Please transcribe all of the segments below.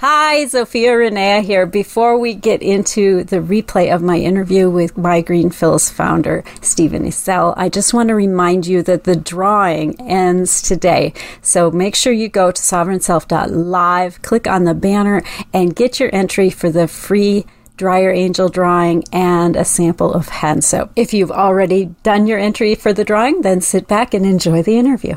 Hi, Zofia Renea here. Before we get into the replay of my interview with My Green Fills founder, Stephen Ezell, I just want to remind you that the drawing ends today. So make sure you go to sovereignself.live, click on the banner, and get your entry for the free dryer angel drawing and a sample of hand soap. If you've already done your entry for the drawing, then sit back and enjoy the interview.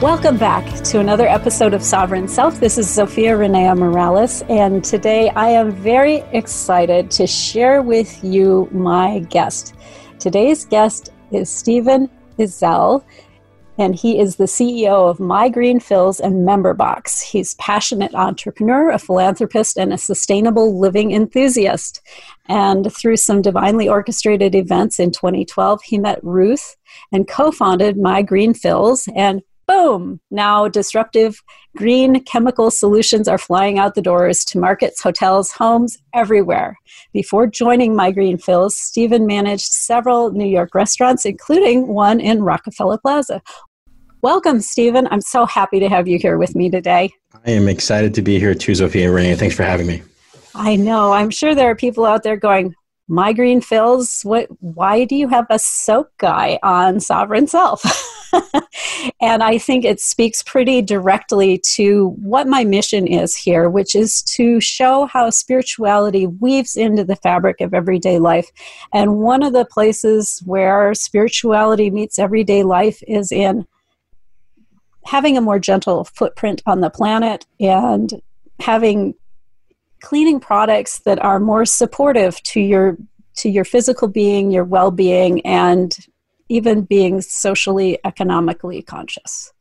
Welcome back to another episode of Sovereign Self. This is Zofia Renea Morales, and today I am very excited to share with you my guest. Today's guest is Stephen Ezell, and he is the CEO of My Green Fills and Memberbox. He's passionate entrepreneur, a philanthropist, and a sustainable living enthusiast. And through some divinely orchestrated events in 2012, he met Ruth and co-founded My Green Fills and boom, now disruptive green chemical solutions are flying out the doors to markets, hotels, homes, everywhere. Before joining My Green Fills, Stephen managed several New York restaurants, including one in Rockefeller Plaza. Welcome, Stephen. I'm so happy to have you here with me today. I am excited to be here too, Zofia Renea. Thanks for having me. I know. I'm sure there are people out there going, my green fills what why do you have a soap guy on sovereign self and i think it speaks pretty directly to what my mission is here which is to show how spirituality weaves into the fabric of everyday life. And one of the places where spirituality meets everyday life is in having a more gentle footprint on the planet and having cleaning products that are more supportive to your to your physical being, your well-being and even being socially economically conscious.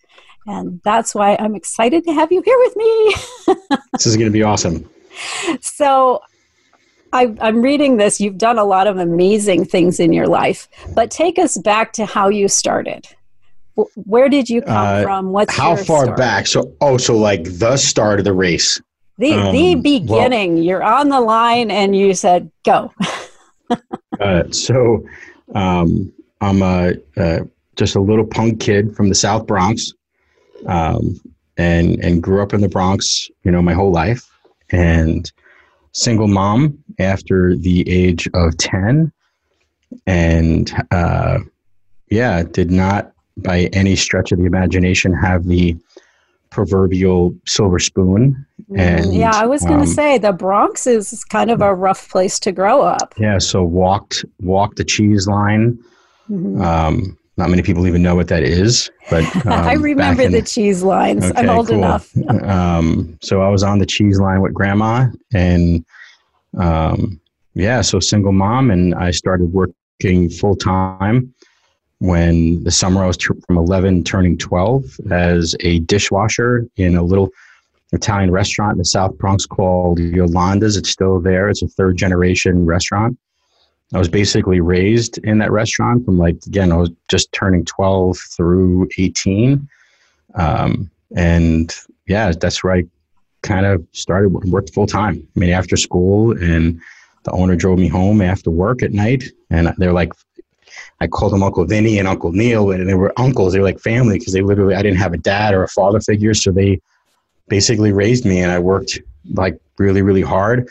And that's why I'm excited to have you here with me. this is going to be awesome. So, I, am reading this. You've done a lot of amazing things in your life, but take us back to how you started. Where did you come uh, from? What's how far story? back? So, oh, so like the start of the race. The um, the beginning. Well, You're on the line, and you said, "Go." uh, so, um, I'm a, uh, just a little punk kid from the South Bronx, um, and and grew up in the Bronx. You know, my whole life, and single mom after the age of ten, and uh, yeah, did not by any stretch of the imagination have the proverbial silver spoon. Mm-hmm. And yeah, I was going to um, say the Bronx is kind of a rough place to grow up. Yeah, so walked walked the cheese line. Mm-hmm. Um, not many people even know what that is, but um, I remember in, the cheese lines. Okay, I'm old cool. enough. um, so I was on the cheese line with grandma, and um, yeah, so single mom, and I started working full time when the summer I was t- from 11 turning 12 as a dishwasher in a little Italian restaurant in the South Bronx called Yolanda's. It's still there. It's a third generation restaurant. I was basically raised in that restaurant from like, again, I was just turning 12 through 18. Um, and yeah, that's where I kind of started worked full time. I mean, after school and the owner drove me home after work at night and they're like, I called them Uncle Vinny and Uncle Neil, and they were uncles. They were like family because they literally I didn't have a dad or a father figure, so they basically raised me, and I worked like really really hard.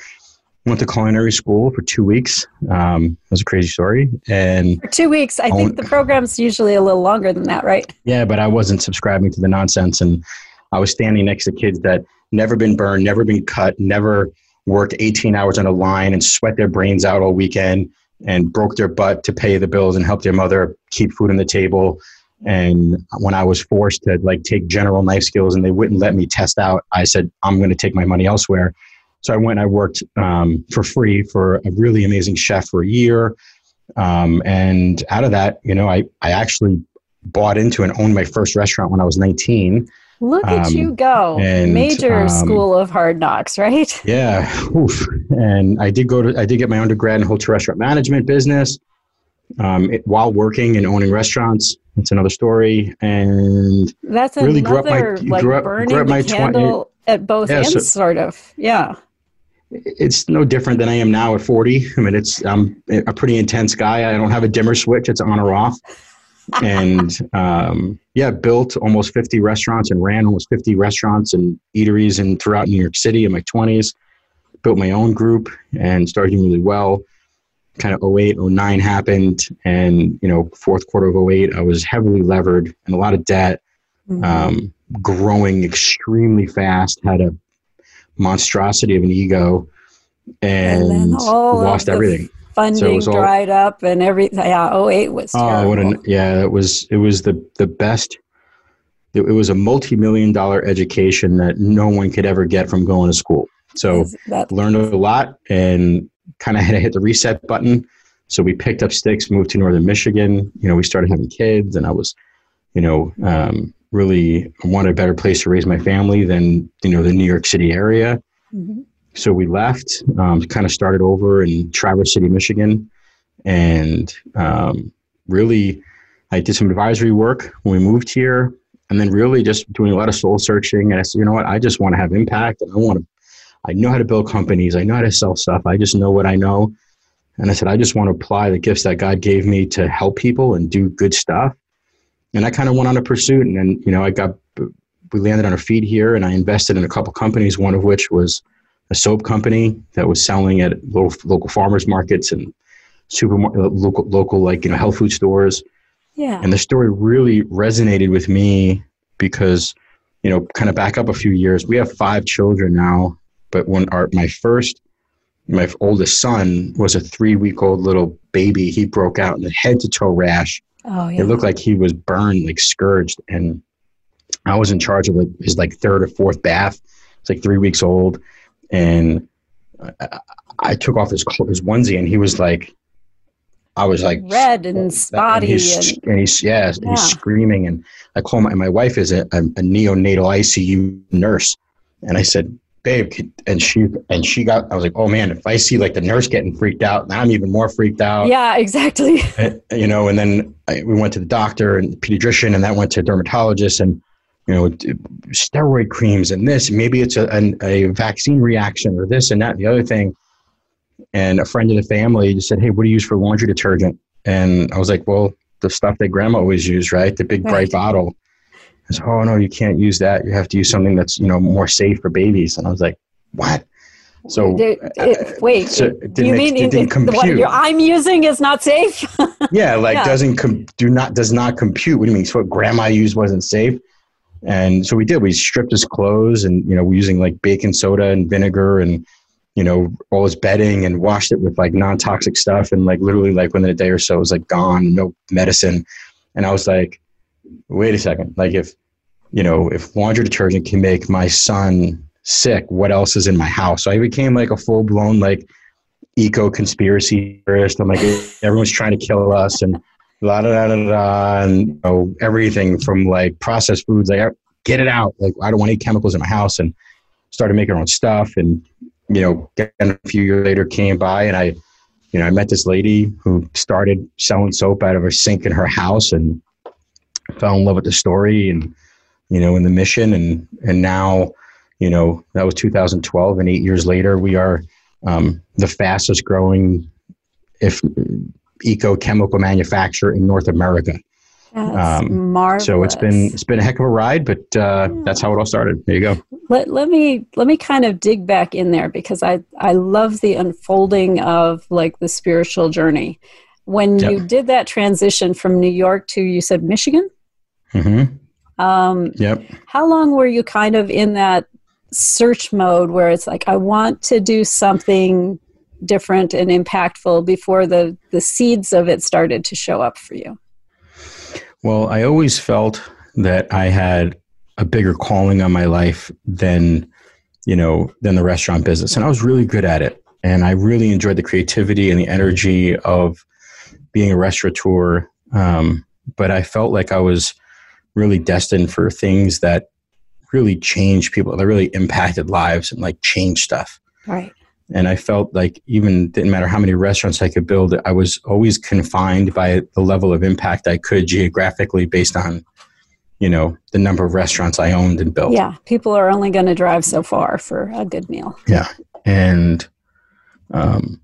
Went to culinary school for two weeks. Um, it was a crazy story. And for two weeks, I think the program's usually a little longer than that, right? Yeah, but I wasn't subscribing to the nonsense, and I was standing next to kids that never been burned, never been cut, never worked 18 hours on a line and sweat their brains out all weekend and broke their butt to pay the bills and help their mother keep food on the table. And when I was forced to like take general knife skills and they wouldn't let me test out, I said, I'm going to take my money elsewhere. So I went, and I worked um, for free for a really amazing chef for a year. Um, and out of that, you know, I, I actually bought into and owned my first restaurant when I was 19. Look at um, you go. And, Major um, school of hard knocks, right? Yeah. Oof. And I did go to, I did get my undergrad in hotel restaurant management business um, it, while working and owning restaurants. It's another story. And that's really another, grew up my, like grew up, burning grew up my the candle 20, at both yeah, ends, so, sort of. Yeah. It's no different than I am now at 40. I mean, it's, I'm a pretty intense guy. I don't have a dimmer switch. It's on or off and um, yeah, built almost 50 restaurants and ran almost 50 restaurants and eateries and throughout New York City in my 20s. Built my own group and started doing really well. Kind of 08, 09 happened, and you know, fourth quarter of 08, I was heavily levered and a lot of debt, mm-hmm. um, growing extremely fast. Had a monstrosity of an ego, and, and lost everything funding so dried all, up and everything. Yeah, 08 was terrible. Oh, what an, yeah, it was it was the the best. It, it was a multi-million dollar education that no one could ever get from going to school. So that, learned a lot and kind of had to hit the reset button. So we picked up sticks, moved to northern Michigan. You know, we started having kids, and I was, you know, um, really wanted a better place to raise my family than you know the New York City area. Mm-hmm. So we left, um, kind of started over in Traverse City, Michigan, and um, really, I did some advisory work when we moved here, and then really just doing a lot of soul searching. And I said, you know what, I just want to have impact, and I want to. I know how to build companies. I know how to sell stuff. I just know what I know. And I said, I just want to apply the gifts that God gave me to help people and do good stuff. And I kind of went on a pursuit. And then, you know, I got, we landed on our feet here and I invested in a couple companies, one of which was a soap company that was selling at local, local farmers markets and supermarket uh, local local like you know health food stores. Yeah. And the story really resonated with me because you know kind of back up a few years. We have five children now, but when our my first my oldest son was a three week old little baby. He broke out in a head to toe rash. Oh, yeah. It looked like he was burned, like scourged. And I was in charge of like his like third or fourth bath. It's like three weeks old and I, I took off his his onesie, and he was like, I was like red and spotty, and he's, and, and he's yeah, yeah, he's screaming, and I call my my wife is a, a, a neonatal ICU nurse, and I said, babe, and she and she got. I was like, oh man, if I see like the nurse getting freaked out, now I'm even more freaked out. Yeah, exactly. And, you know, and then I, we went to the doctor and pediatrician, and that went to dermatologist, and you know, steroid creams and this. Maybe it's a, a, a vaccine reaction or this and that and the other thing. And a friend of the family just said, Hey, what do you use for laundry detergent? And I was like, Well, the stuff that grandma always used, right? The big bright right. bottle. I said, Oh, no, you can't use that. You have to use something that's, you know, more safe for babies. And I was like, What? So it, uh, it, wait, so it you mean it, it what I'm using is not safe? yeah, like yeah. doesn't com- do not does not compute. What do you mean? So what grandma used wasn't safe? And so we did. We stripped his clothes, and you know, we're using like baking soda and vinegar, and you know, all his bedding, and washed it with like non-toxic stuff. And like literally, like within a day or so, it was like gone, no medicine. And I was like, wait a second, like if you know, if laundry detergent can make my son sick, what else is in my house? So I became like a full blown like eco conspiracy theorist. I'm like, everyone's trying to kill us, and la da da da, da and you know, everything from like processed foods. Like, get it out. Like, I don't want any chemicals in my house, and started making our own stuff. And you know, a few years later, came by, and I, you know, I met this lady who started selling soap out of a sink in her house, and fell in love with the story, and you know, in the mission, and and now, you know, that was 2012, and eight years later, we are um, the fastest growing if eco chemical manufacturer in North America. That's um, marvelous. So it's been it's been a heck of a ride, but uh, yeah. that's how it all started. There you go. Let, let me let me kind of dig back in there because I I love the unfolding of like the spiritual journey. When yep. you did that transition from New York to you said Michigan. Mm-hmm. Um, yep. How long were you kind of in that search mode where it's like I want to do something different and impactful before the the seeds of it started to show up for you? Well, I always felt that I had a bigger calling on my life than you know than the restaurant business, and I was really good at it, and I really enjoyed the creativity and the energy of being a restaurateur. Um, but I felt like I was really destined for things that really changed people, that really impacted lives and like change stuff. Right. And I felt like even didn't matter how many restaurants I could build, I was always confined by the level of impact I could geographically based on, you know, the number of restaurants I owned and built. Yeah. People are only going to drive so far for a good meal. Yeah. And um,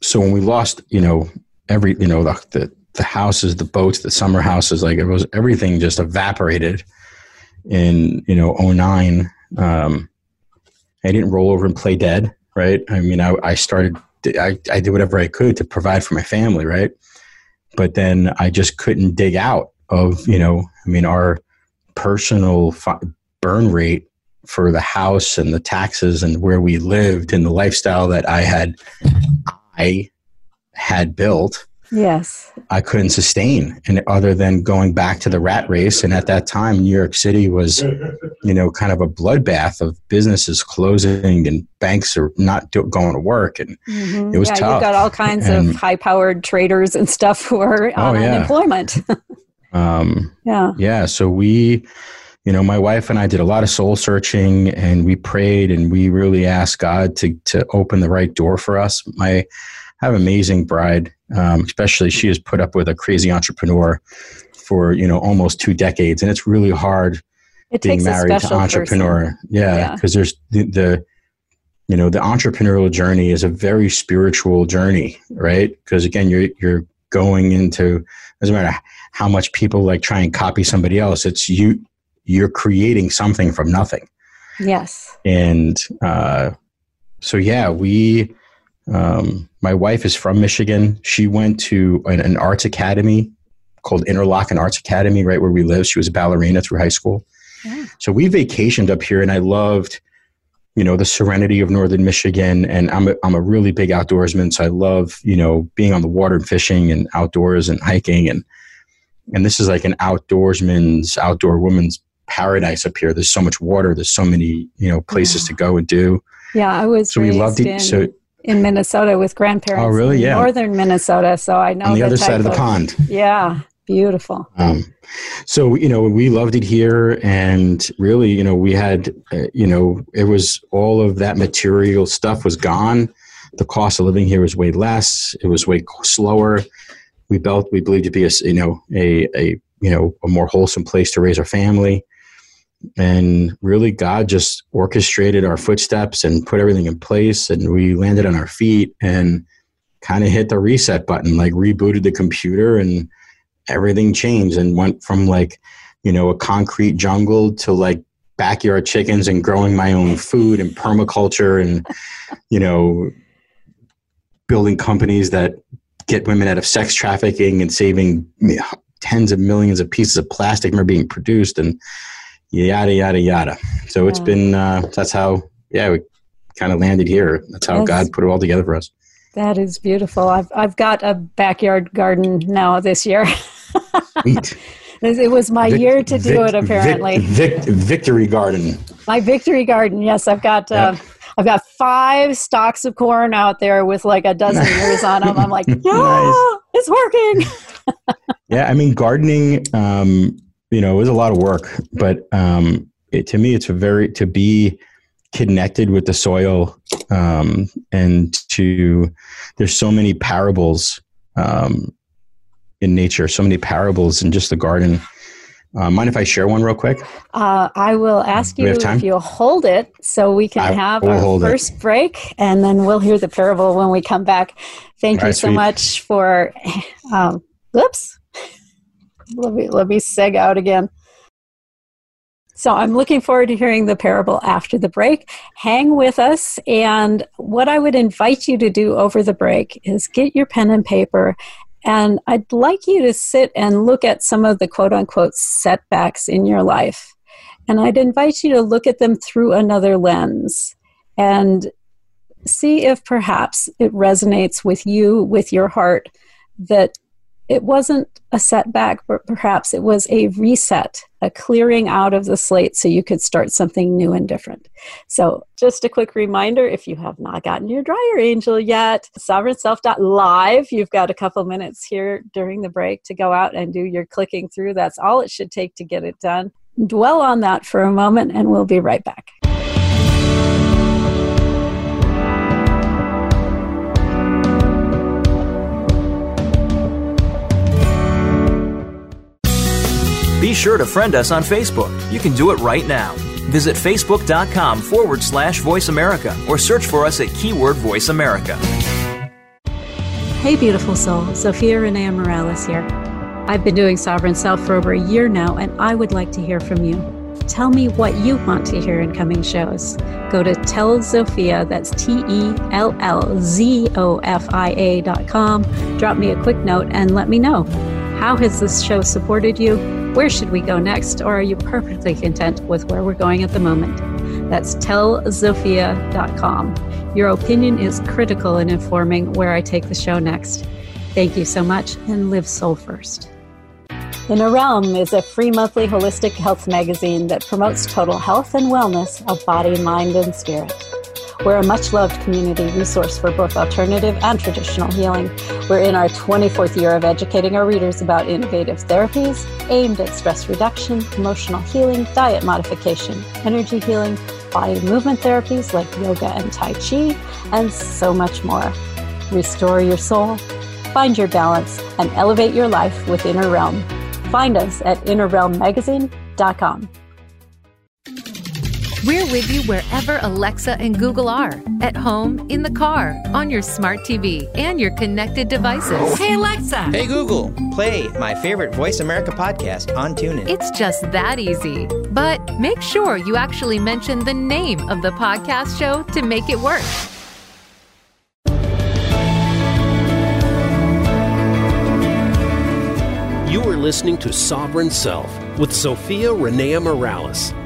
so when we lost, you know, every, you know, the, the, the houses, the boats, the summer houses, like it was everything just evaporated in, you know, 09. Um, I didn't roll over and play dead right? I mean, I, I started, I, I did whatever I could to provide for my family, right? But then I just couldn't dig out of, you know, I mean, our personal burn rate for the house and the taxes and where we lived and the lifestyle that I had, I had built Yes. I couldn't sustain and other than going back to the rat race. And at that time, New York City was, you know, kind of a bloodbath of businesses closing and banks are not do- going to work. And mm-hmm. it was yeah, tough. You've got all kinds and, of high powered traders and stuff who are on oh, yeah. unemployment. um, yeah. Yeah. So we, you know, my wife and I did a lot of soul searching and we prayed and we really asked God to, to open the right door for us. My, have an amazing bride um, especially she has put up with a crazy entrepreneur for you know almost two decades, and it's really hard it being married to entrepreneur. Person. Yeah, because yeah. there's the, the you know the entrepreneurial journey is a very spiritual journey, right? Because again, you're you're going into doesn't matter how much people like try and copy somebody else. It's you you're creating something from nothing. Yes. And uh, so yeah, we um, my wife is from Michigan. She went to an, an, arts academy called Interlochen Arts Academy, right where we live. She was a ballerina through high school. Yeah. So we vacationed up here, and I loved, you know, the serenity of northern Michigan. And I'm a, I'm a really big outdoorsman, so I love, you know, being on the water and fishing and outdoors and hiking. And and this is like an outdoorsman's outdoor woman's paradise up here. There's so much water. There's so many, you know, places yeah. to go and do. Yeah, I was. So we loved it. So in Minnesota with grandparents. Oh, really? Yeah. Northern Minnesota. So I know on the other side of the pond. Yeah. Beautiful. Um, so you know we loved it here, and really, you know, we had, uh, you know, it was all of that material stuff was gone. The cost of living here was way less. It was way slower. We built, we believed to be a, you know, a, a, you know, a more wholesome place to raise our family and really god just orchestrated our footsteps and put everything in place and we landed on our feet and kind of hit the reset button like rebooted the computer and everything changed and went from like you know a concrete jungle to like backyard chickens and growing my own food and permaculture and you know building companies that get women out of sex trafficking and saving tens of millions of pieces of plastic are being produced. And yada yada yada. So it's been uh, that's how yeah we kind of landed here. That's how that's, God put it all together for us. That is beautiful. I've I've got a backyard garden now this year. Sweet. It was my Vic, year to do it. Apparently, Vic, victory garden. My victory garden. Yes, I've got. Uh, I've got five stalks of corn out there with like a dozen ears on them. I'm like, yeah, nice. it's working. yeah, I mean, gardening. Um, you know, it was a lot of work, but um, it, to me, it's a very to be connected with the soil um, and to there's so many parables um, in nature, so many parables in just the garden. Uh, mind if I share one real quick? Uh, I will ask you if you'll hold it so we can I have our first it. break and then we'll hear the parable when we come back. Thank All you right, so sweet. much for, um, oops, let me let me seg out again. So I'm looking forward to hearing the parable after the break. Hang with us. And what I would invite you to do over the break is get your pen and paper. And I'd like you to sit and look at some of the quote unquote setbacks in your life. And I'd invite you to look at them through another lens and see if perhaps it resonates with you, with your heart, that it wasn't a setback, but perhaps it was a reset, a clearing out of the slate so you could start something new and different. So, just a quick reminder if you have not gotten your dryer angel yet, sovereignself.live, you've got a couple minutes here during the break to go out and do your clicking through. That's all it should take to get it done. dwell on that for a moment, and we'll be right back. Be sure to friend us on Facebook. You can do it right now. Visit facebook.com forward slash voice America or search for us at keyword voice America. Hey, beautiful soul. Zofia Renea Morales here. I've been doing Sovereign Self for over a year now, and I would like to hear from you. Tell me what you want to hear in coming shows. Go to Tell Zofia, that's T E L L Z O F I A dot com. Drop me a quick note and let me know. How has this show supported you? Where should we go next? Or are you perfectly content with where we're going at the moment? That's tellzofia.com. Your opinion is critical in informing where I take the show next. Thank you so much and live soul first. Inner Realm is a free monthly holistic health magazine that promotes total health and wellness of body, mind, and spirit. We're a much loved community resource for both alternative and traditional healing. We're in our 24th year of educating our readers about innovative therapies aimed at stress reduction, emotional healing, diet modification, energy healing, body movement therapies like yoga and Tai Chi, and so much more. Restore your soul, find your balance, and elevate your life with Inner Realm. Find us at innerrealmmagazine.com. We're with you wherever Alexa and Google are at home, in the car, on your smart TV, and your connected devices. Hey, Alexa. Hey, Google. Play my favorite Voice America podcast on TuneIn. It's just that easy. But make sure you actually mention the name of the podcast show to make it work. You are listening to Sovereign Self with Zofia Renea Morales.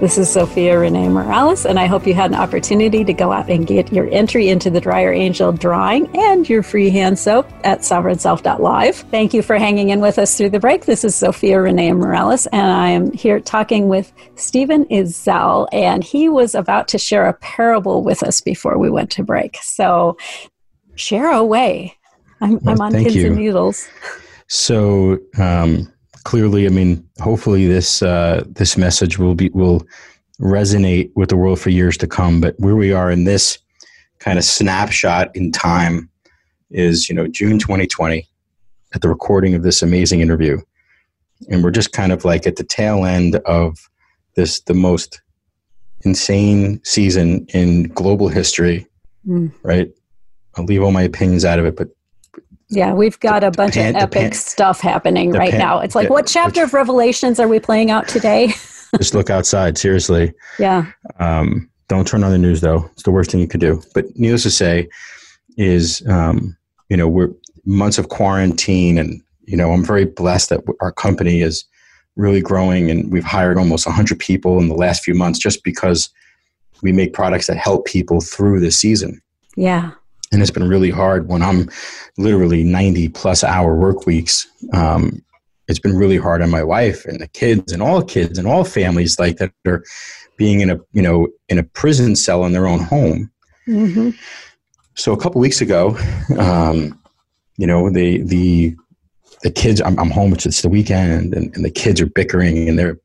This is Zofia Renea Morales, and I hope you had an opportunity to go out and get your entry into the Dryer Angel drawing and your free hand soap at sovereignself.live. Thank you for hanging in with us through the break. This is Zofia Renea Morales, and I am here talking with Stephen Ezell, and he was about to share a parable with us before we went to break. So share away. I'm, Well, I'm on pins you. and needles. So um, clearly, I mean, hopefully this uh, this message will be will resonate with the world for years to come. But where we are in this kind of snapshot in time is, you know, June 2020 at the recording of this amazing interview, and we're just kind of like at the tail end of this the most insane season in global history. Mm. Right. I'll leave all my opinions out of it, but Yeah, we've got a bunch pan- of epic pan- stuff happening right pan- now. It's like, the- what chapter which- of Revelations are we playing out today? just look outside. Seriously. yeah. Um, don't turn on the news though. It's the worst thing you could do. But needless to say, is um, you know we're months of quarantine, and you know I'm very blessed that our company is really growing, and we've hired almost 100 people in the last few months just because we make products that help people through this season. Yeah. And it's been really hard when I'm literally 90 plus hour work weeks. Um, it's been really hard on my wife and the kids and all kids and all families like that are being in a you know in a prison cell in their own home. hmm So a couple weeks ago, um, you know the the the kids. I'm, I'm home. It's, it's the weekend, and, and the kids are bickering and they're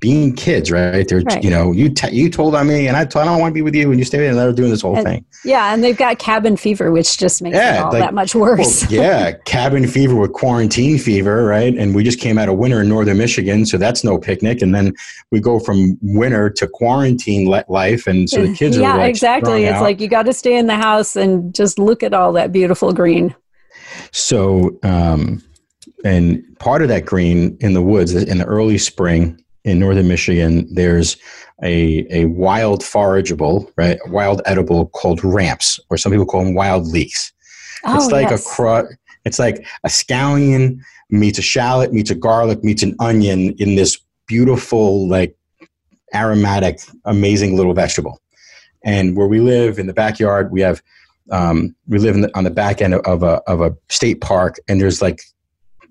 being kids, right? They're Right. you know you t- you told on me, and I told I don't want to be with you, and you stay there, and they're doing this whole And- thing. Yeah, and they've got cabin fever, which just makes it Yeah, all like- that much worse. Well, yeah, cabin fever with quarantine fever, right? And we just came out of winter in northern Michigan, so that's no picnic. And then we go from winter to quarantine life, and so the kids yeah, are like exactly. It's out. like you got to stay in the house and just look at all that beautiful green. So, um, and part of that green in the woods in the early spring in northern Michigan, there's a, a wild forageable, right? Wild edible called ramps, or some people call them wild leeks. it's oh, like yes. a cro- It's like a scallion meets a shallot meets a garlic meets an onion in this beautiful, like aromatic, amazing little vegetable. And where we live in the backyard, we have um, we live the, on the back end of a, of a state park and there's like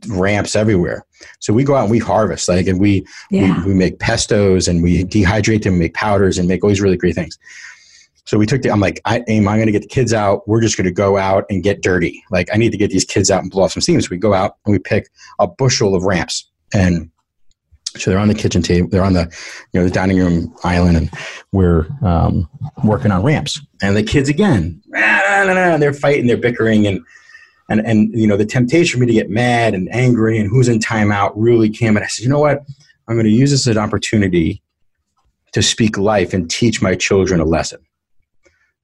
ramps everywhere. So we go out and we harvest, like, and we, yeah. we, we make pestos and we dehydrate them, make powders and make all these really great things. So we took the, I'm like, I aim, I'm going to get the kids out. We're just going to go out and get dirty. Like, I need to get these kids out and blow off some steam. So we go out and we pick a bushel of ramps. And so they're on the kitchen table, they're on the, you know, the dining room island, and we're um, working on ramps. And the kids again, they're fighting, they're bickering, and and and you know the temptation for me to get mad and angry and who's in timeout really came. And I said, you know what, I'm going to use this as an opportunity to speak life and teach my children a lesson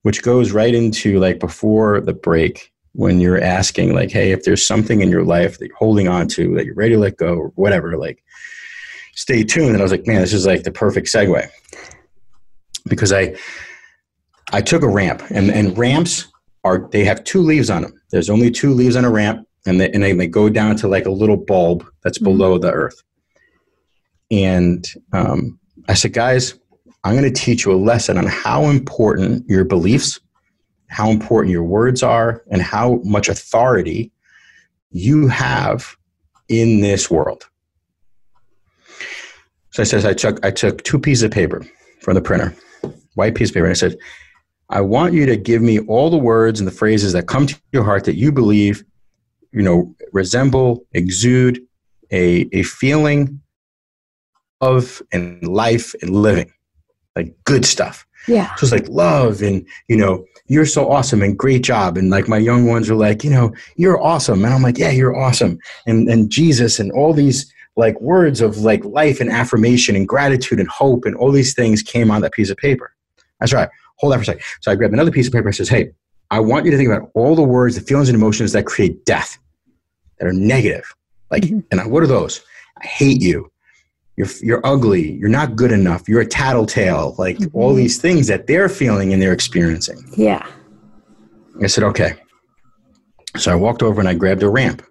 which goes right into like before the break when you're asking like hey if there's something in your life that you're holding on to that you're ready to let go or whatever like stay tuned and i was like man this is like the perfect segue because i i took a ramp and and ramps are they have two leaves on them there's only two leaves on a ramp and they, and they, they go down to like a little bulb that's mm-hmm. below the earth and um, i said guys I'm going to teach you a lesson on how important your beliefs, how important your words are, and how much authority you have in this world. So I says I took I took two pieces of paper from the printer, white piece of paper, and I said, I want you to give me all the words and the phrases that come to your heart that you believe, you know, resemble, exude a, a feeling of and life and living like good stuff. Yeah. So it's like love and, you know, you're so awesome and great job. And like my young ones are like, you know, you're awesome. And I'm like, yeah, you're awesome. And, and Jesus and all these like words of like life and affirmation and gratitude and hope and all these things came on that piece of paper. That's right. Hold that for a second. So I grabbed another piece of paper and says, hey, I want you to think about all the words, the feelings and emotions that create death, that are negative. Like, mm-hmm. and what are those? I hate you you're you're ugly, you're not good enough, you're a tattletale, like mm-hmm. all these things that they're feeling and they're experiencing. Yeah. I said, okay. So I walked over and I grabbed a ramp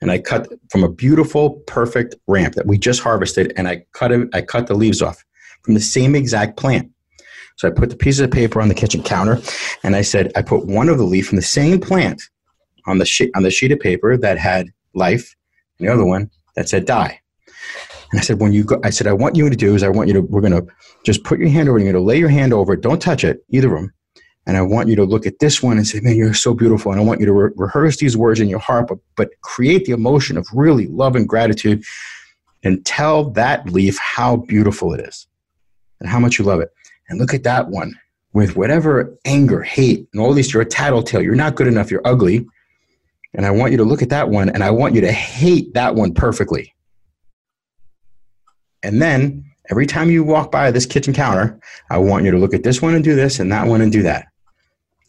and I cut from a beautiful, perfect ramp that we just harvested, and I cut it, I cut the leaves off from the same exact plant. So I put the pieces of paper on the kitchen counter, and I said, I put one of the leaf from the same plant on the sheet on the sheet of paper that had life, and the other one that said die. And I said, when you go, I said, I want you to do is I want you to, we're going to just put your hand over, you're going to lay your hand over it. Don't touch it, either of them. And I want you to look at this one and say, man, you're so beautiful. And I want you to re- rehearse these words in your heart, but, but create the emotion of really love and gratitude and tell that leaf how beautiful it is and how much you love it. And look at that one with whatever anger, hate, and all these, you're a tattletale. You're not good enough. You're ugly. And I want you to look at that one and I want you to hate that one perfectly. And then every time you walk by this kitchen counter, I want you to look at this one and do this and that one and do that.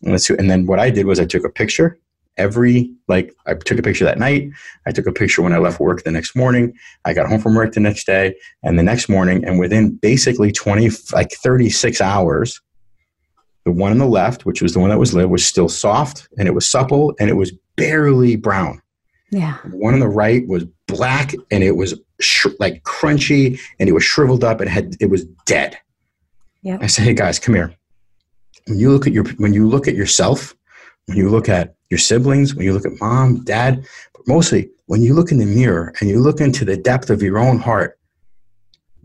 And, let's, and then what I did was I took a picture every, like, I took a picture that night. I took a picture when I left work the next morning. I got home from work the next day and the next morning. And within basically 20, like 36 hours, the one on the left, which was the one that was lit, was still soft and it was supple and it was barely brown. Yeah. The one on the right was black and it was sh- like crunchy and it was shriveled up and had it was dead. Yeah. I said, hey guys, come here. When you look at your when you look at yourself, when you look at your siblings, when you look at mom, dad, but mostly when you look in the mirror and you look into the depth of your own heart,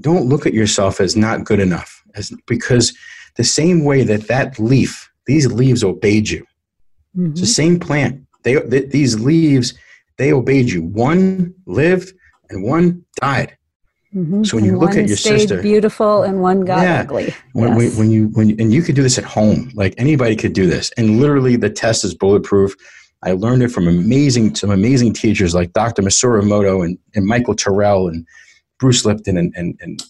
don't look at yourself as not good enough, as because the same way that that leaf, these leaves obeyed you. Mm-hmm. It's the same plant. They, they these leaves they obeyed you. One lived and one died. Mm-hmm. So when and you look at your sister, beautiful, and one got yeah, ugly. When, yes. when, you when you, and you could do this at home, like anybody could do this, and literally the test is bulletproof. I learned it from amazing some amazing teachers like Dr. Masaru Emoto and, and Michael Tyrrell and Bruce Lipton and and, and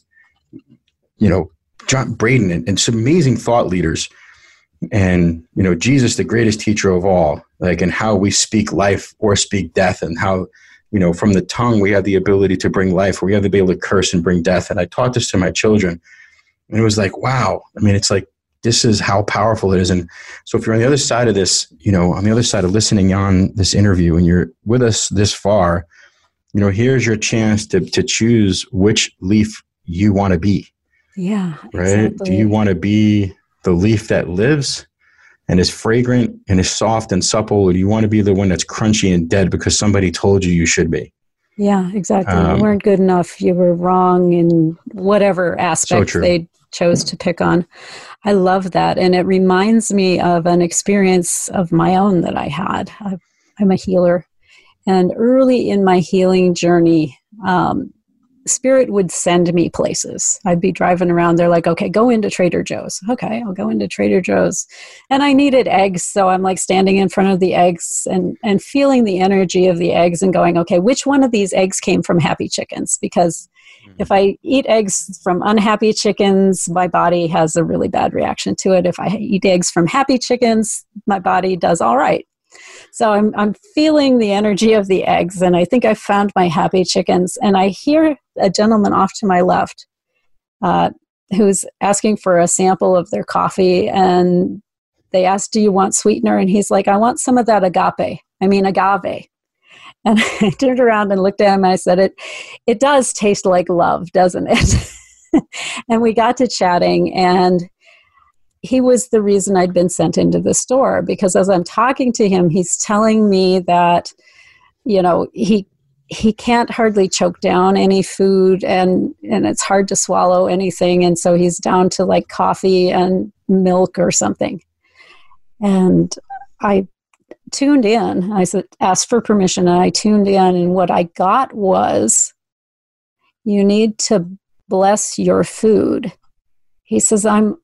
you know John Braden and, and some amazing thought leaders and you know jesus the greatest teacher of all like and how we speak life or speak death and how you know from the tongue we have the ability to bring life or we have the ability to curse and bring death and i taught this to my children and it was like wow i mean it's like this is how powerful it is and so if you're on the other side of this you know on the other side of listening on this interview and you're with us this far you know here's your chance to to choose which leaf you want to be yeah right exactly. do you want to be the leaf that lives? And is fragrant and is soft and supple, or do you want to be the one that's crunchy and dead because somebody told you you should be? Yeah, exactly. Um, you weren't good enough. You were wrong in whatever aspect so they chose to pick on. I love that. And it reminds me of an experience of my own that I had. I'm a healer. And early in my healing journey, um, Spirit would send me places. I'd be driving around. They're like, okay, go into Trader Joe's. Okay, I'll go into Trader Joe's. And I needed eggs. So I'm like standing in front of the eggs and, and feeling the energy of the eggs and going, okay, which one of these eggs came from happy chickens? Because if mm-hmm. I eat eggs from unhappy chickens, my body has a really bad reaction to it. If I eat eggs from happy chickens, my body does all right. So I'm, I'm feeling the energy of the eggs, and I think I found my happy chickens. And I hear a gentleman off to my left uh, who's asking for a sample of their coffee. And they asked, Do you want sweetener? And he's like, I want some of that agape. I mean, agave. And I turned around and looked at him and I said, It, it does taste like love, doesn't it? and we got to chatting, and he was the reason I'd been sent into the store because as I'm talking to him, he's telling me that, you know, he he can't hardly choke down any food and and it's hard to swallow anything. And so he's down to like coffee and milk or something. And i tuned in. I said asked for permission. And i tuned in and what i got was you need to bless your food. He says i'm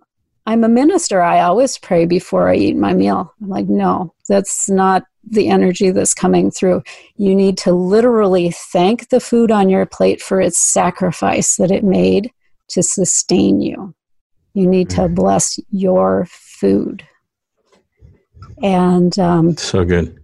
I'm a minister. I always pray before I eat my meal. I'm like, no, that's not the energy that's coming through. You need to literally thank the food on your plate for its sacrifice that it made to sustain you. You need to mm. bless your food. And um, so good.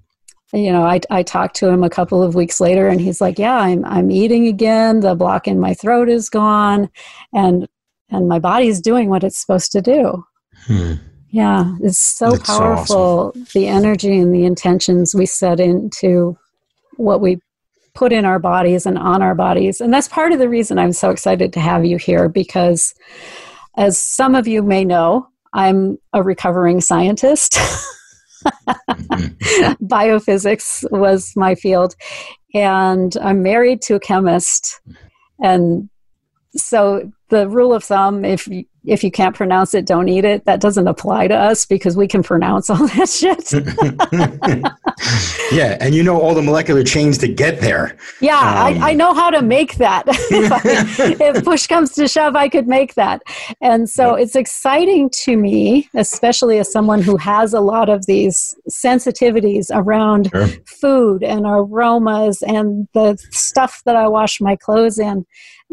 You know, I, I talked to him a couple of weeks later, and he's like, "Yeah, I'm I'm eating again. The block in my throat is gone, and and my body's doing what it's supposed to do. Hmm. Yeah, it's so That's powerful so awesome. the energy and the intentions we set into what we put in our bodies and on our bodies. And that's part of the reason I'm so excited to have you here because, as some of you may know, I'm a recovering scientist. mm-hmm. Biophysics was my field. And I'm married to a chemist. And so the rule of thumb if you, if you can't pronounce it don't eat it. That doesn't apply to us because we can pronounce all that shit. Yeah and you know all the molecular chains to get there. Yeah um, I, I know how to make that. If push comes to shove i could make that. And so it's exciting to me especially as someone who has a lot of these sensitivities around sure. food and aromas and the stuff that i wash my clothes in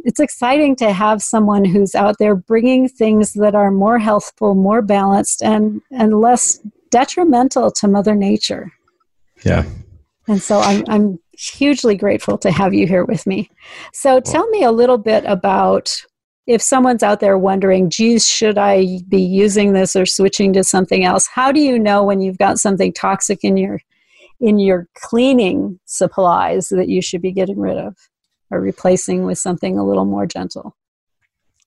it's exciting to have someone who's out there bringing things that are more healthful, more balanced, and and less detrimental to Mother Nature. Yeah. And so I'm I'm hugely grateful to have you here with me. So tell me a little bit about if someone's out there wondering, geez, should I be using this or switching to something else? How do you know when you've got something toxic in your in your cleaning supplies that you should be getting rid of? Or replacing with something a little more gentle?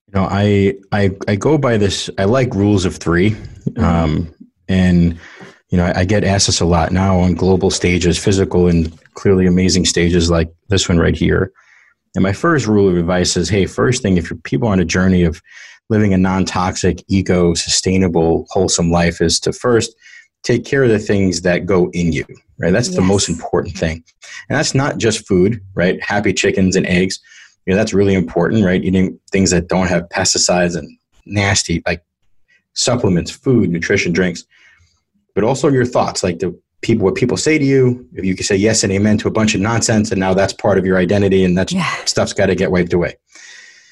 You know, I I I go by this. I like rules of 3 mm-hmm. um, and you know, I, I, get asked this a lot now on global stages, physical and clearly amazing stages like this one right here. And my first rule of advice is, hey, first thing, if you're people on a journey of living a non-toxic, eco-sustainable, wholesome life, is to first take care of the things that go in you, right? That's yes. the most important thing. And that's not just food, right? Happy chickens and eggs. You know, that's really important, right? Eating things that don't have pesticides and nasty, like supplements, food, nutrition, drinks, but also your thoughts, like the people, what people say to you. If you can say yes and amen to a bunch of nonsense, and now that's part of your identity, and that yeah. stuff's got to get wiped away.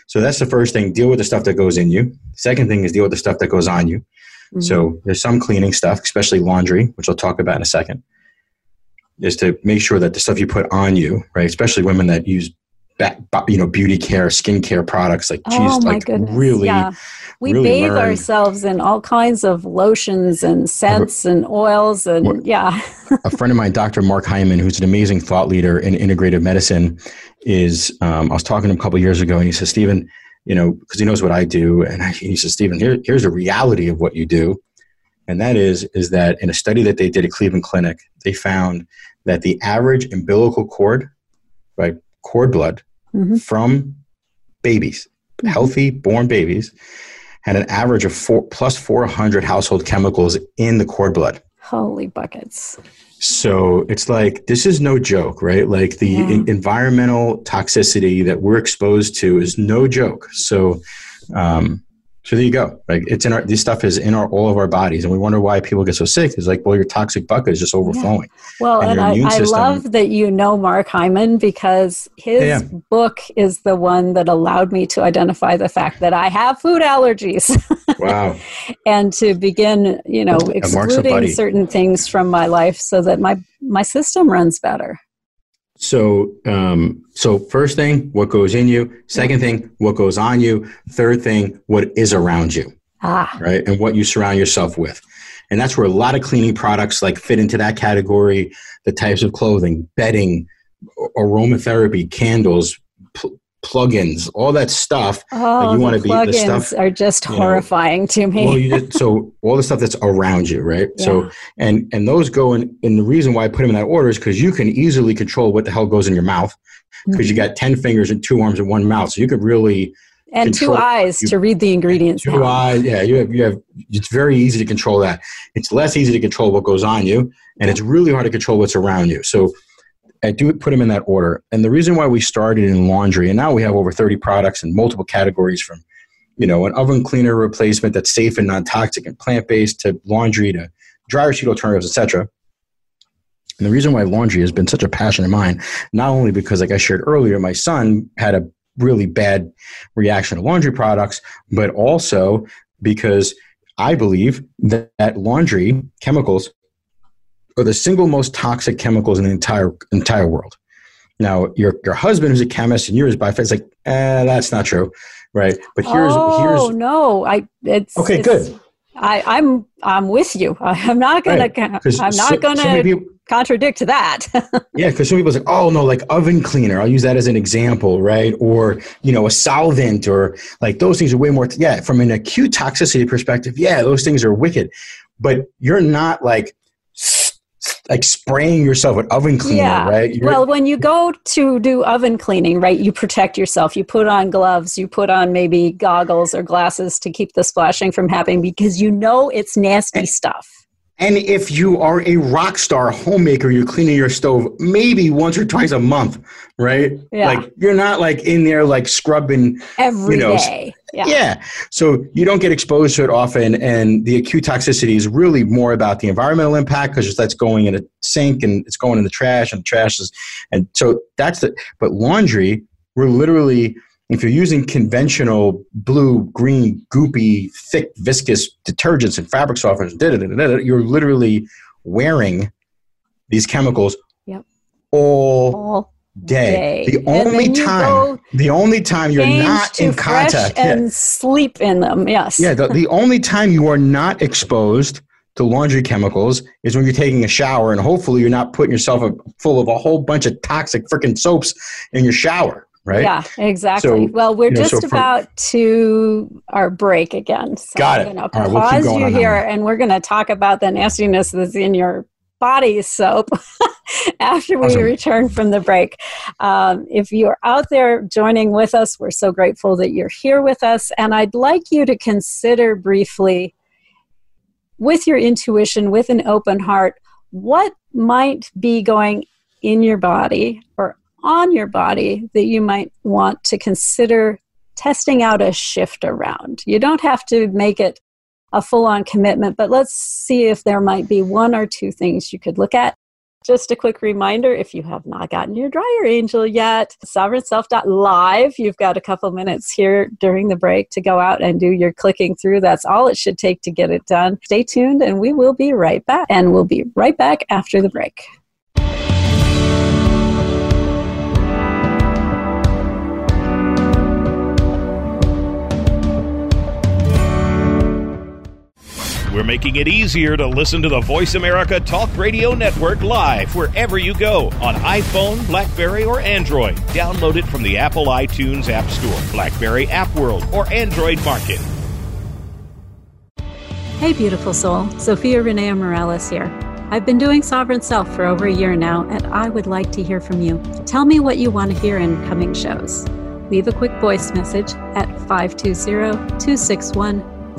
So that's the first thing. Deal with the stuff that goes in you. Second thing is deal with the stuff that goes on you. Mm-hmm. So there's some cleaning stuff, especially laundry, which I'll talk about in a second, is to make sure that the stuff you put on you, right, especially women that use you know beauty care skincare products like geez oh my like goodness. really yeah we really bathe learn. ourselves in all kinds of lotions and scents and oils and yeah a friend of mine dr mark hyman who's an amazing thought leader in integrative medicine is um, i was talking to him a couple years ago and he says stephen you know, because he knows what I do. And he says, Stephen, here, here's the reality of what you do. And that is is that in a study that they did at Cleveland Clinic, they found that the average umbilical cord, right, cord blood mm-hmm. from babies, mm-hmm. healthy born babies, had an average of four, plus 400 household chemicals in the cord blood. Holy buckets. So it's like, this is no joke, right? Like the yeah. in- environmental toxicity that we're exposed to is no joke. So, um, so there you go. Like it's in our this stuff is in our all of our bodies, and we wonder why people get so sick. It's like, well, your toxic bucket is just overflowing. Yeah. Well, and, and I, I love that you know Mark Hyman because his yeah. book is the one that allowed me to identify the fact that I have food allergies. Wow. and to begin, you know, excluding certain things from my life so that my my system runs better. So, um, so first thing, what goes in you. Second thing, what goes on you. Third thing, what is around you. Ah. Right, and what you surround yourself with, and that's where a lot of cleaning products like fit into that category. The types of clothing, bedding, aromatherapy, candles, pl- plugins, all that stuff. Oh, you want to be the stuff are just horrifying know, to me. well, just, so all the stuff that's around you, right? Yeah. So and and those go in. And the reason why I put them in that order is because you can easily control what the hell goes in your mouth because mm-hmm. you got ten fingers and two arms and one mouth, so you could really. And two eyes you, to read the ingredients. Two now. eyes, yeah. You have, you have. It's very easy to control that. It's less easy to control what goes on you, and it's really hard to control what's around you. So I do put them in that order. And the reason why we started in laundry, and now we have over 30 products in multiple categories from, you know, an oven cleaner replacement that's safe and non-toxic and plant-based to laundry to dryer sheet alternatives, etc. And the reason why laundry has been such a passion of mine, not only because, like I shared earlier, my son had a really bad reaction to laundry products, but also because I believe that, that laundry chemicals are the single most toxic chemicals in the entire entire world. Now, your your husband, who's a chemist, and yours by far is like, eh, that's not true, right? But here's oh, here's no, I it's okay, it's, good. I, I'm I'm with you. I'm not gonna right. I'm not so, gonna so people, contradict that. yeah, because some people say, oh no, like oven cleaner. I'll use that as an example, right? Or you know, a solvent, or like those things are way more. T- yeah, from an acute toxicity perspective, yeah, those things are wicked. But you're not like like spraying yourself with oven cleaner, yeah. right? You're, well, when you go to do oven cleaning, right, you protect yourself. You put on gloves, you put on maybe goggles or glasses to keep the splashing from happening because you know it's nasty and, stuff. And if you are a rock star homemaker, you're cleaning your stove maybe once or twice a month, right? Yeah. Like you're not like in there like scrubbing every you know, day. Yeah. yeah. So you don't get exposed to it often. And the acute toxicity is really more about the environmental impact because that's going in a sink and it's going in the trash and the trash is, and so that's the, but laundry, we're literally, if you're using conventional blue, green, goopy, thick, viscous detergents and fabric softeners, you're literally wearing these chemicals yep. all, all day. day. The only time, the only time you're not in contact and yeah. sleep in them. Yes. Yeah. The, the only time you are not exposed to laundry chemicals is when you're taking a shower, and hopefully you're not putting yourself full of a whole bunch of toxic freaking soaps in your shower. Right? Yeah, exactly. So, well, we're just know, so about for, to our break again. So got it. I'm going to pause we'll you here, and we're going to talk about the nastiness that's in your body soap after we awesome. return from the break. Um, if you're out there joining with us, we're so grateful that you're here with us. And I'd like you to consider briefly, with your intuition, with an open heart, what might be going in your body or on your body that you might want to consider testing out a shift around. You don't have to make it a full on commitment, but let's see if there might be one or two things you could look at. Just a quick reminder if you have not gotten your dryer angel yet, sovereignself.live. You've got a couple minutes here during the break to go out and do your clicking through. That's all it should take to get it done. Stay tuned and we will be right back. And we'll be right back after the break. We're making it easier to listen to the Voice America Talk Radio Network live wherever you go on iPhone, Blackberry, or Android. Download it from the Apple iTunes App Store, Blackberry App World, or Android Market. Hey, beautiful soul. Zofia Renea Morales here. I've been doing Sovereign Self for over a year now, and I would like to hear from you. Tell me what you want to hear in coming shows. Leave a quick voice message at 520 261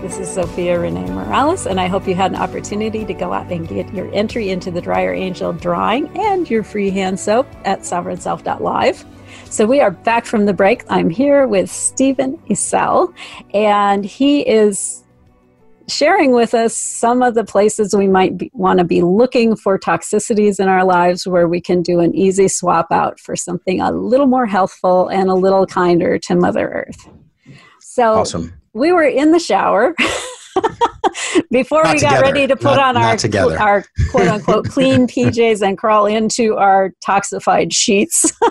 This is Zofia Renea Morales, and I hope you had an opportunity to go out and get your entry into the Dryer Angel drawing and your free hand soap at sovereignself.live. So we are back from the break. I'm here with Stephen Ezell, and he is sharing with us some of the places we might want to be looking for toxicities in our lives where we can do an easy swap out for something a little more healthful and a little kinder to Mother Earth. So Awesome. we were in the shower before Not we got ready to put Not- on our together. our quote unquote clean PJs and crawl into our toxified sheets.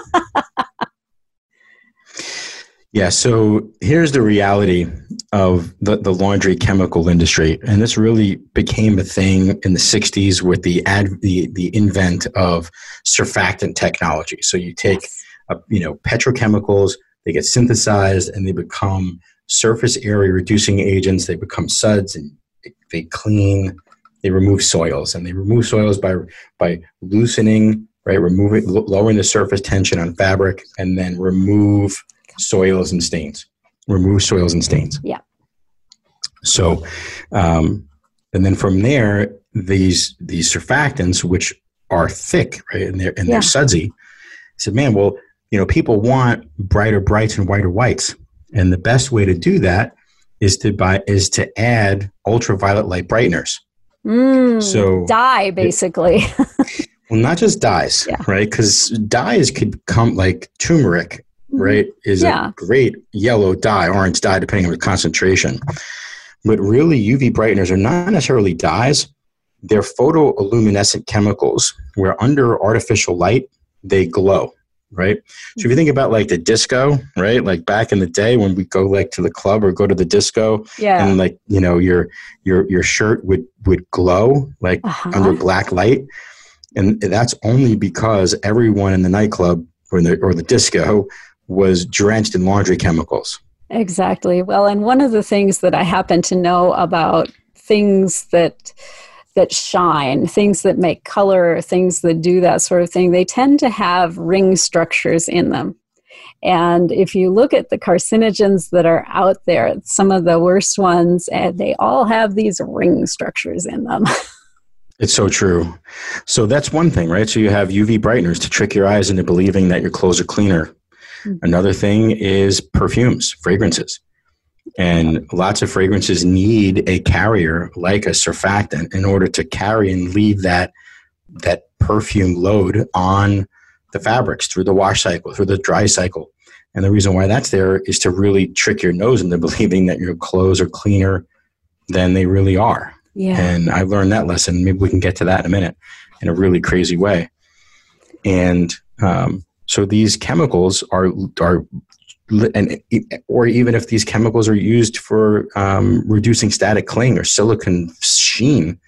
Yeah, so here's the reality of the, the laundry chemical industry. And this really became a thing in the 60s with the ad, the, the invent of surfactant technology. So you take uh, you know petrochemicals, they get synthesized and they become surface area reducing agents, they become suds and they clean, they remove soils and they remove soils by by loosening, right, removing lowering the surface tension on fabric and then remove soils and stains. Remove soils and stains. Yeah. So, um, and then from there, these these surfactants, which are thick, right, and they're and Yeah. they're sudsy. I said, man, well, you know, people want brighter brights and whiter whites, and the best way to do that is to buy is to add ultraviolet light brighteners. Mm, So- dye basically. Well, not just dyes, Yeah. right? Because dyes could come like turmeric, right? Is Yeah. a great yellow dye, orange dye, depending on the concentration. But really, UV brighteners are not necessarily dyes. They're photoluminescent chemicals where under artificial light, they glow, right? So if you think about like the disco, right? Like back in the day when we go like to the club or go to the disco yeah. and like, you know, your your your shirt would would glow like Uh-huh. under black light, and that's only because everyone in the nightclub or the or the disco was drenched in laundry chemicals. Exactly. Well, and one of the things that I happen to know about things that that shine, things that make color, things that do that sort of thing, they tend to have ring structures in them. And if you look at the carcinogens that are out there, some of the worst ones, and they all have these ring structures in them. It's so true. So that's one thing, right? So you have UV brighteners to trick your eyes into believing that your clothes are cleaner. Mhm. Another thing is perfumes, fragrances. And lots of fragrances need a carrier like a surfactant in order to carry and leave that that perfume load on the fabrics through the wash cycle, through the dry cycle. And the reason why that's there is to really trick your nose into believing that your clothes are cleaner than they really are. Yeah. And I learned that lesson. Maybe we can get to that in a minute in a really crazy way. And um, so these chemicals are are and or even if these chemicals are used for um, reducing static cling or silicon sheen,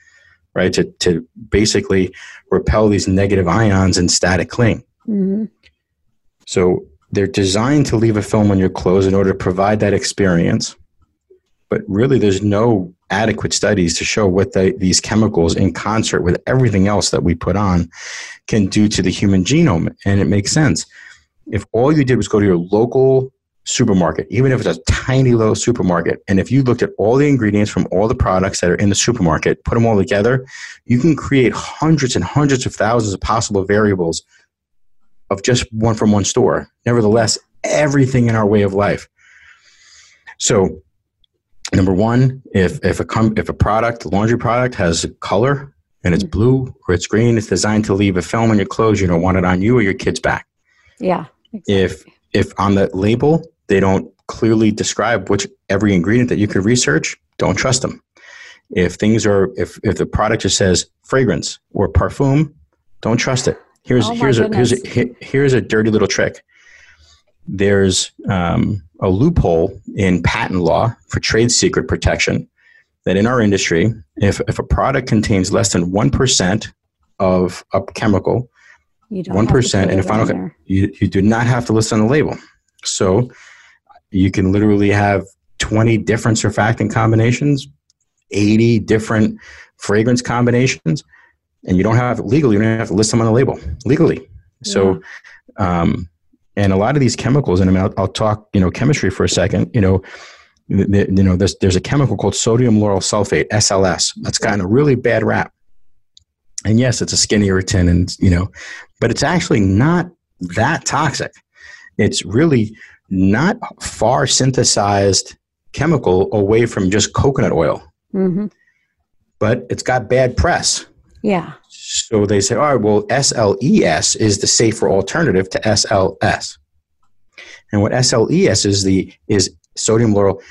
right, to to basically repel these negative ions and static cling. Mm-hmm. So they're designed to leave a film on your clothes in order to provide that experience. But really, there's no adequate studies to show what the, these chemicals, in concert with everything else that we put on, can do to the human genome. And it makes sense. If all you did was go to your local supermarket, even if it's a tiny little supermarket, and if you looked at all the ingredients from all the products that are in the supermarket, put them all together, you can create hundreds and hundreds of thousands of possible variables of just one from one store. Nevertheless, everything in our way of life. So, number one, if if a com- if a product, laundry product, has a color and it's mm-hmm. blue or it's green, it's designed to leave a film on your clothes. You don't want it on you or your kid's back. Yeah. Exactly. If if on the label they don't clearly describe which every ingredient that you could research, don't trust them. If things are if if the product just says fragrance or perfume, don't trust it. Here's oh here's goodness. a here's a here's a dirty little trick. There's um, a loophole in patent law for trade secret protection that in our industry, if if a product contains less than one percent of a chemical, one percent in a final, you you do not have to list on the label. So you can literally have 20 different surfactant combinations, 80 different fragrance combinations and you don't have legally you don't have to list them on the label legally. So um, and a lot of these chemicals and I mean, I'll, I'll, talk you know chemistry for a second you know the, you know there's, there's a chemical called sodium lauryl sulfate SLS that's gotten a really bad rap and yes it's a skin irritant and you know but it's actually not that toxic it's really not far synthesized chemical away from just coconut oil mm-hmm. but it's got bad press yeah. So they say, all right, well, SLES is the safer alternative to SLS. And what SLES is the is sodium lauryl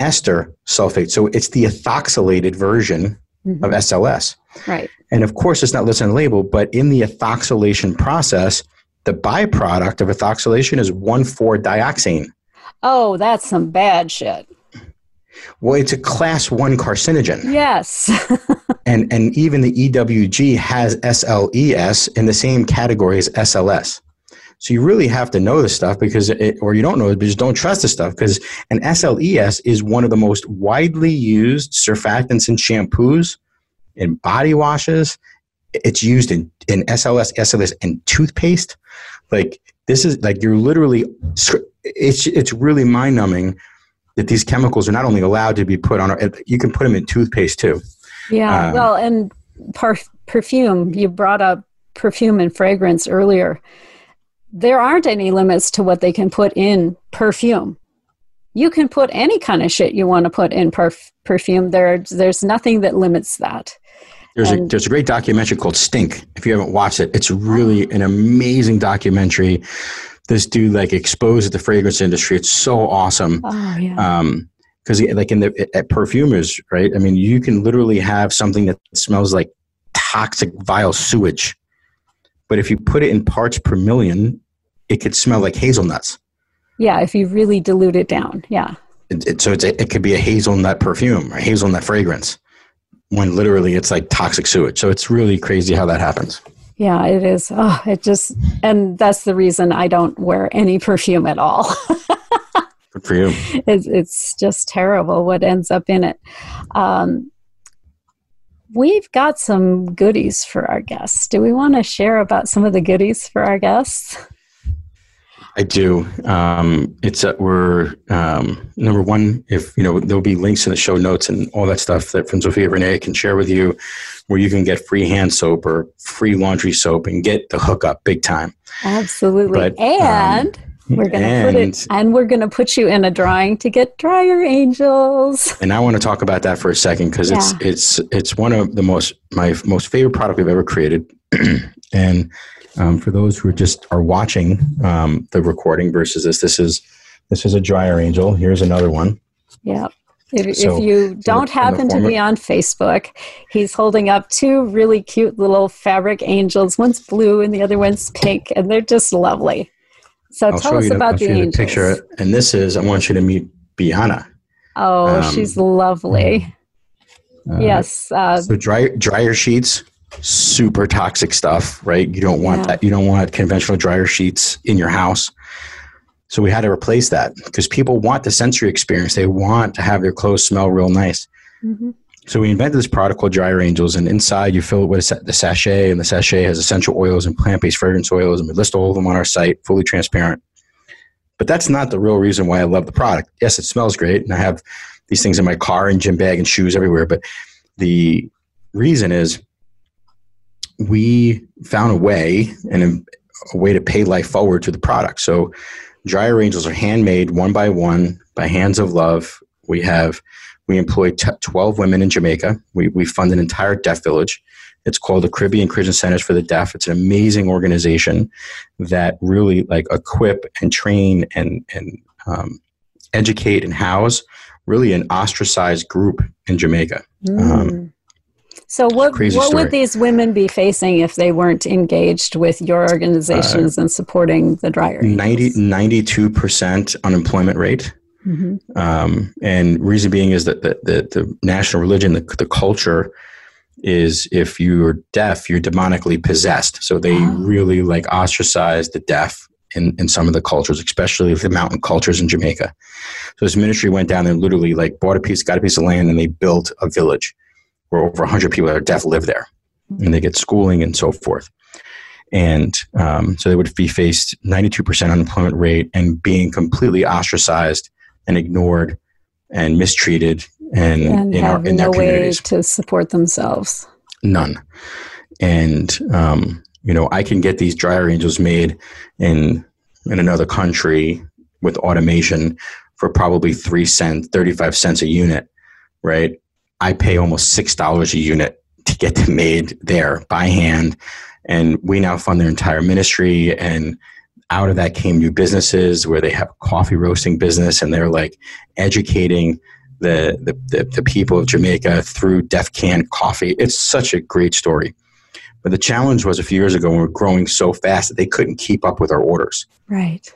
ester sulfate. So it's the ethoxylated version mm-hmm. of SLS. Right. And of course, it's not listed on the label, but in the ethoxylation process, the byproduct of ethoxylation is 1,4-dioxane. Oh, that's some bad shit. Well, it's a class one carcinogen. Yes. and and even the EWG has SLES in the same category as SLS. So you really have to know this stuff because it, or you don't know it, but just don't trust this stuff because an SLES is one of the most widely used surfactants in shampoos, in body washes. It's used in, in SLS, SLS, and toothpaste. Like this is like you're literally it's it's really mind numbing that these chemicals are not only allowed to be put on you can put them in toothpaste too. Yeah, um, well, and perfume. You brought up perfume and fragrance earlier. There aren't any limits to what they can put in perfume. You can put any kind of shit you want to put in perf- perfume. There, there's nothing that limits that. There's and, a there's a great documentary called Stink. If you haven't watched it, it's really an amazing documentary. This dude like exposed the fragrance industry. It's so awesome. Oh yeah. Um, because like in the at perfumers, right? I mean, you can literally have something that smells like toxic, vile sewage, but if you put it in parts per million, it could smell like hazelnuts. Yeah, if you really dilute it down, yeah. It, it, so it could be a hazelnut perfume or hazelnut fragrance, when literally it's like toxic sewage. So it's really crazy how that happens. Yeah, it is. Oh, it just, and that's the reason I don't wear any perfume at all. Good for you. It's, it's just terrible what ends up in it. Um, we've got some goodies for our guests. Do we want to share about some of the goodies for our guests? I do. Um, it's that we're um, number one. If you know, there'll be links in the show notes and all that stuff that from Zofia Renea can share with you, where you can get free hand soap or free laundry soap and get the hookup big time. Absolutely, but, and. Um, we're gonna and, put it, and we're gonna put you in a drawing to get dryer angels. And I want to talk about that for a second because yeah. it's it's it's one of the most my most favorite product we've ever created. and um, for those who are just are watching um, the recording versus this, this is this is a dryer angel. Here's another one. Yeah. If, So, if you don't happen to be on Facebook, he's holding up two really cute little fabric angels. One's blue and the other one's pink, and they're just lovely. So I'll tell us the, about I'll the show you angels. the picture. And this is, I want you to meet Biana. Oh, Um, she's lovely. Uh, yes. Uh, So dry, dryer sheets, super toxic stuff, right? You don't want Yeah. that. You don't want conventional dryer sheets in your house. So we had to replace that because people want the sensory experience. They want to have their clothes smell real nice. mhm. So we invented this product called Dryer Angels, and inside you fill it with the sachet, and the sachet has essential oils and plant-based fragrance oils, and we list all of them on our site, fully transparent. But that's not the real reason why I love the product. Yes, it smells great, and I have these things in my car and gym bag and shoes everywhere. But the reason is we found a way and a, a way to pay life forward to the product. So Dryer Angels are handmade one by one by hands of love. We have we employ t- 12 women in Jamaica. We, we fund an entire deaf village. It's called the Caribbean Christian Centers for the Deaf. It's an amazing organization that really like equip and train and and um, educate and house really an ostracized group in Jamaica. Um, Mm. So what, crazy what story. would these women be facing if they weren't engaged with your organizations and supporting the dryer? 90, 92% unemployment rate. hmm Um, and reason being is that the, the, the national religion, the, the culture is if you're deaf, you're demonically possessed. So they Oh. really like ostracize the deaf in, in some of the cultures, especially the mountain cultures in Jamaica. So this ministry went down there, literally like bought a piece, got a piece of land and they built a village where over 100 people that are deaf live there and they get schooling and so forth. And um, so they would be faced 92% unemployment rate and being completely ostracized and ignored and mistreated and, And in, our, in no their way communities. to support themselves. None. And um, you know, I can get these dryer angels made in in another country with automation for probably three cents, thirty five cents a unit, right? I pay almost six dollars a unit to get them made there by hand, and we now fund their entire ministry. And out of that came new businesses where they have a coffee roasting business, and they're like educating the, the, the, the people of Jamaica through Deaf Can Coffee. It's such a great story. But the challenge was a few years ago when we were growing so fast that they couldn't keep up with our orders. Right.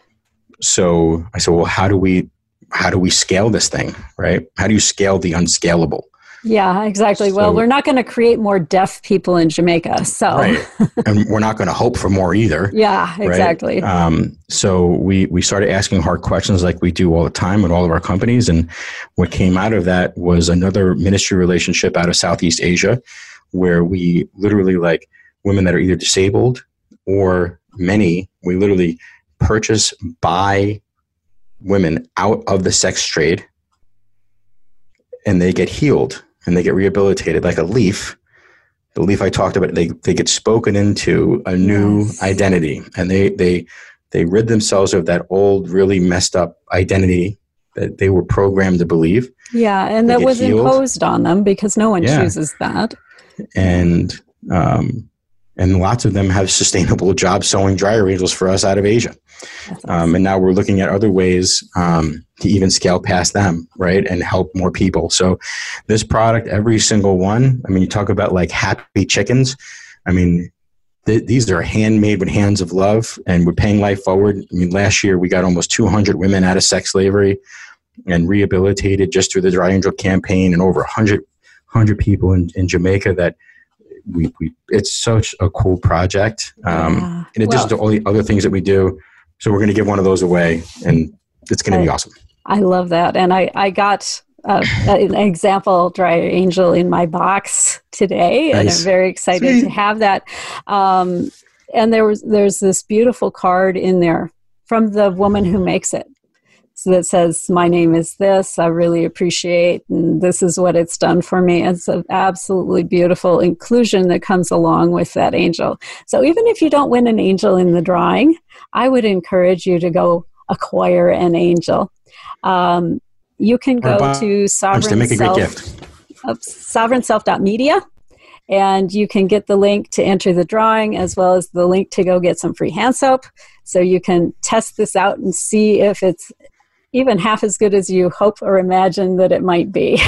So I said, well, how do we how do we scale this thing, right? How do you scale the unscalable? Yeah, exactly. well, we're not going to create more deaf people in Jamaica. So, Right. and we're not going to hope for more either. yeah, right? exactly. Um, so we we started asking hard questions like we do all the time with all of our companies, and what came out of that was another ministry relationship out of Southeast Asia, where we literally like women that are either disabled or many we literally purchase buy women out of the sex trade, and they get healed and they get rehabilitated like a leaf the leaf I talked about, they, they get spoken into a new Yes. identity and they, they, they rid themselves of that old, really messed up identity that they were programmed to believe. yeah, and they that was healed. imposed on them because no one Yeah. chooses that. And, um, and lots of them have sustainable jobs sewing dryer angels for us out of Asia. Um, and now we're looking at other ways um, to even scale past them, right, and help more people. So this product, every single one. I mean, you talk about like happy chickens. I mean, th- these are handmade with hands of love, and we're paying life forward. I mean, last year we got almost 200 women out of sex slavery and rehabilitated just through the Dry Angel campaign, and over 100, 100 people in, in Jamaica that. We, we, it's such a cool project. Um, Yeah. in addition Well- to all the other things that we do. So we're going to give one of those away, and it's going to be awesome. I love that. And I, I got uh, an example dry angel in my box today, and I'm very excited Sweet. to have that. Um, and there was there's this beautiful card in there from the woman who makes it. So that says, "My name is this. I really appreciate, and this is what it's done for me." It's an absolutely beautiful inclusion that comes along with that angel. So even if you don't win an angel in the drawing, I would encourage you to go acquire an angel. Um, you can go to sovereign make a great self, uh, sovereignself.media and you can get the link to enter the drawing as well as the link to go get some free hand soap so you can test this out and see if it's even half as good as you hope or imagine that it might be.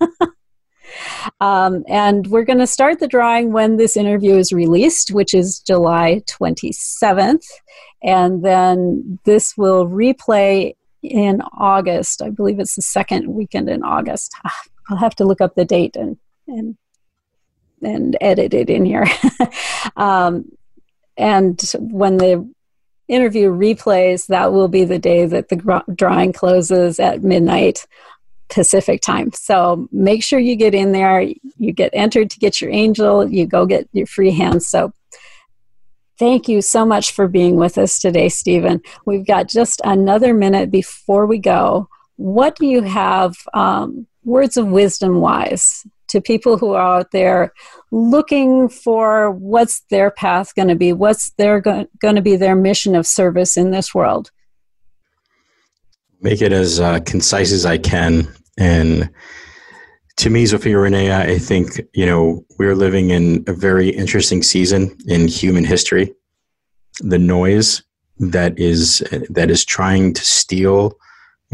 um, and we're going to start the drawing when this interview is released, which is July 27th. And then this will replay in August. I believe it's the second weekend in August. I'll have to look up the date and, and and edit it in here. um, and when the interview replays, that will be the day that the drawing closes at midnight Pacific time. So make sure you get in there. You get entered to get your angel. You go get your free hand soap. Thank you so much for being with us today, Stephen. We've got just another minute before we go. What do you have, um, words of wisdom wise, to people who are out there looking for what's their path going to be, what's their go- going to be their mission of service in this world. Make it as uh, concise as I can. And to me, Zofia Renea, I think, you know, we're living in a very interesting season in human history. The noise that is that is trying to steal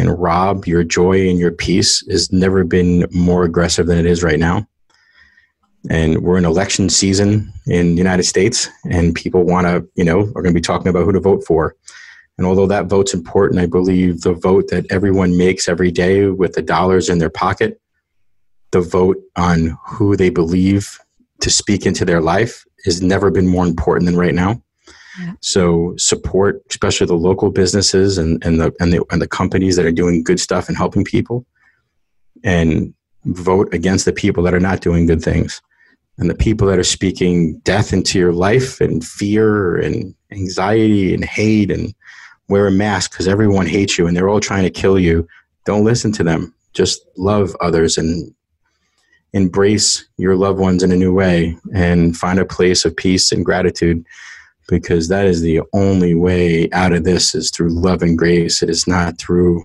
and rob your joy and your peace has never been more aggressive than it is right now. And we're in election season in the United States, and people want to, you know, are going to be talking about who to vote for. And although that vote's important, I believe the vote that everyone makes every day with the dollars in their pocket, the vote on who they believe to speak into their life, has never been more important than right now. So support, especially the local businesses and, and the and the and the companies that are doing good stuff and helping people, and vote against the people that are not doing good things, and the people that are speaking death into your life and fear and anxiety and hate and wear a mask because everyone hates you and they're all trying to kill you. Don't listen to them. Just love others and embrace your loved ones in a new way and find a place of peace and gratitude because that is the only way out of this is through love and grace. It is not through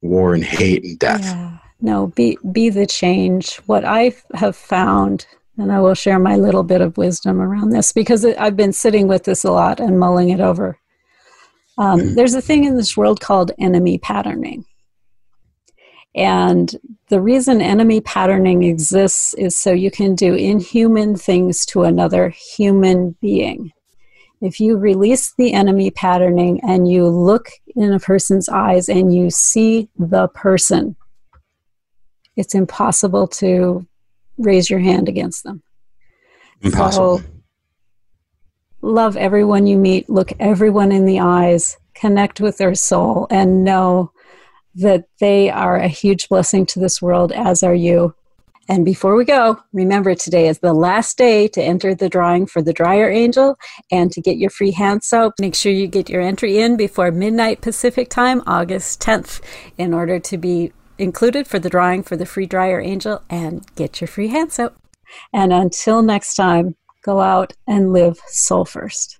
war and hate and death. Yeah. No, be be the change. What I have found, and I will share my little bit of wisdom around this because I've been sitting with this a lot and mulling it over. Um, mm-hmm. There's a thing in this world called enemy patterning. And the reason enemy patterning exists is so you can do inhuman things to another human being if you release the enemy patterning and you look in a person's eyes and you see the person, it's impossible to raise your hand against them. Impossible. So, love everyone you meet, look everyone in the eyes, connect with their soul, and know that they are a huge blessing to this world, as are you. And before we go, remember today is the last day to enter the drawing for the Dryer Angel and to get your free hand soap. Make sure you get your entry in before midnight Pacific time, August 10th, in order to be included for the drawing for the free Dryer Angel and get your free hand soap. And until next time, go out and live soul first.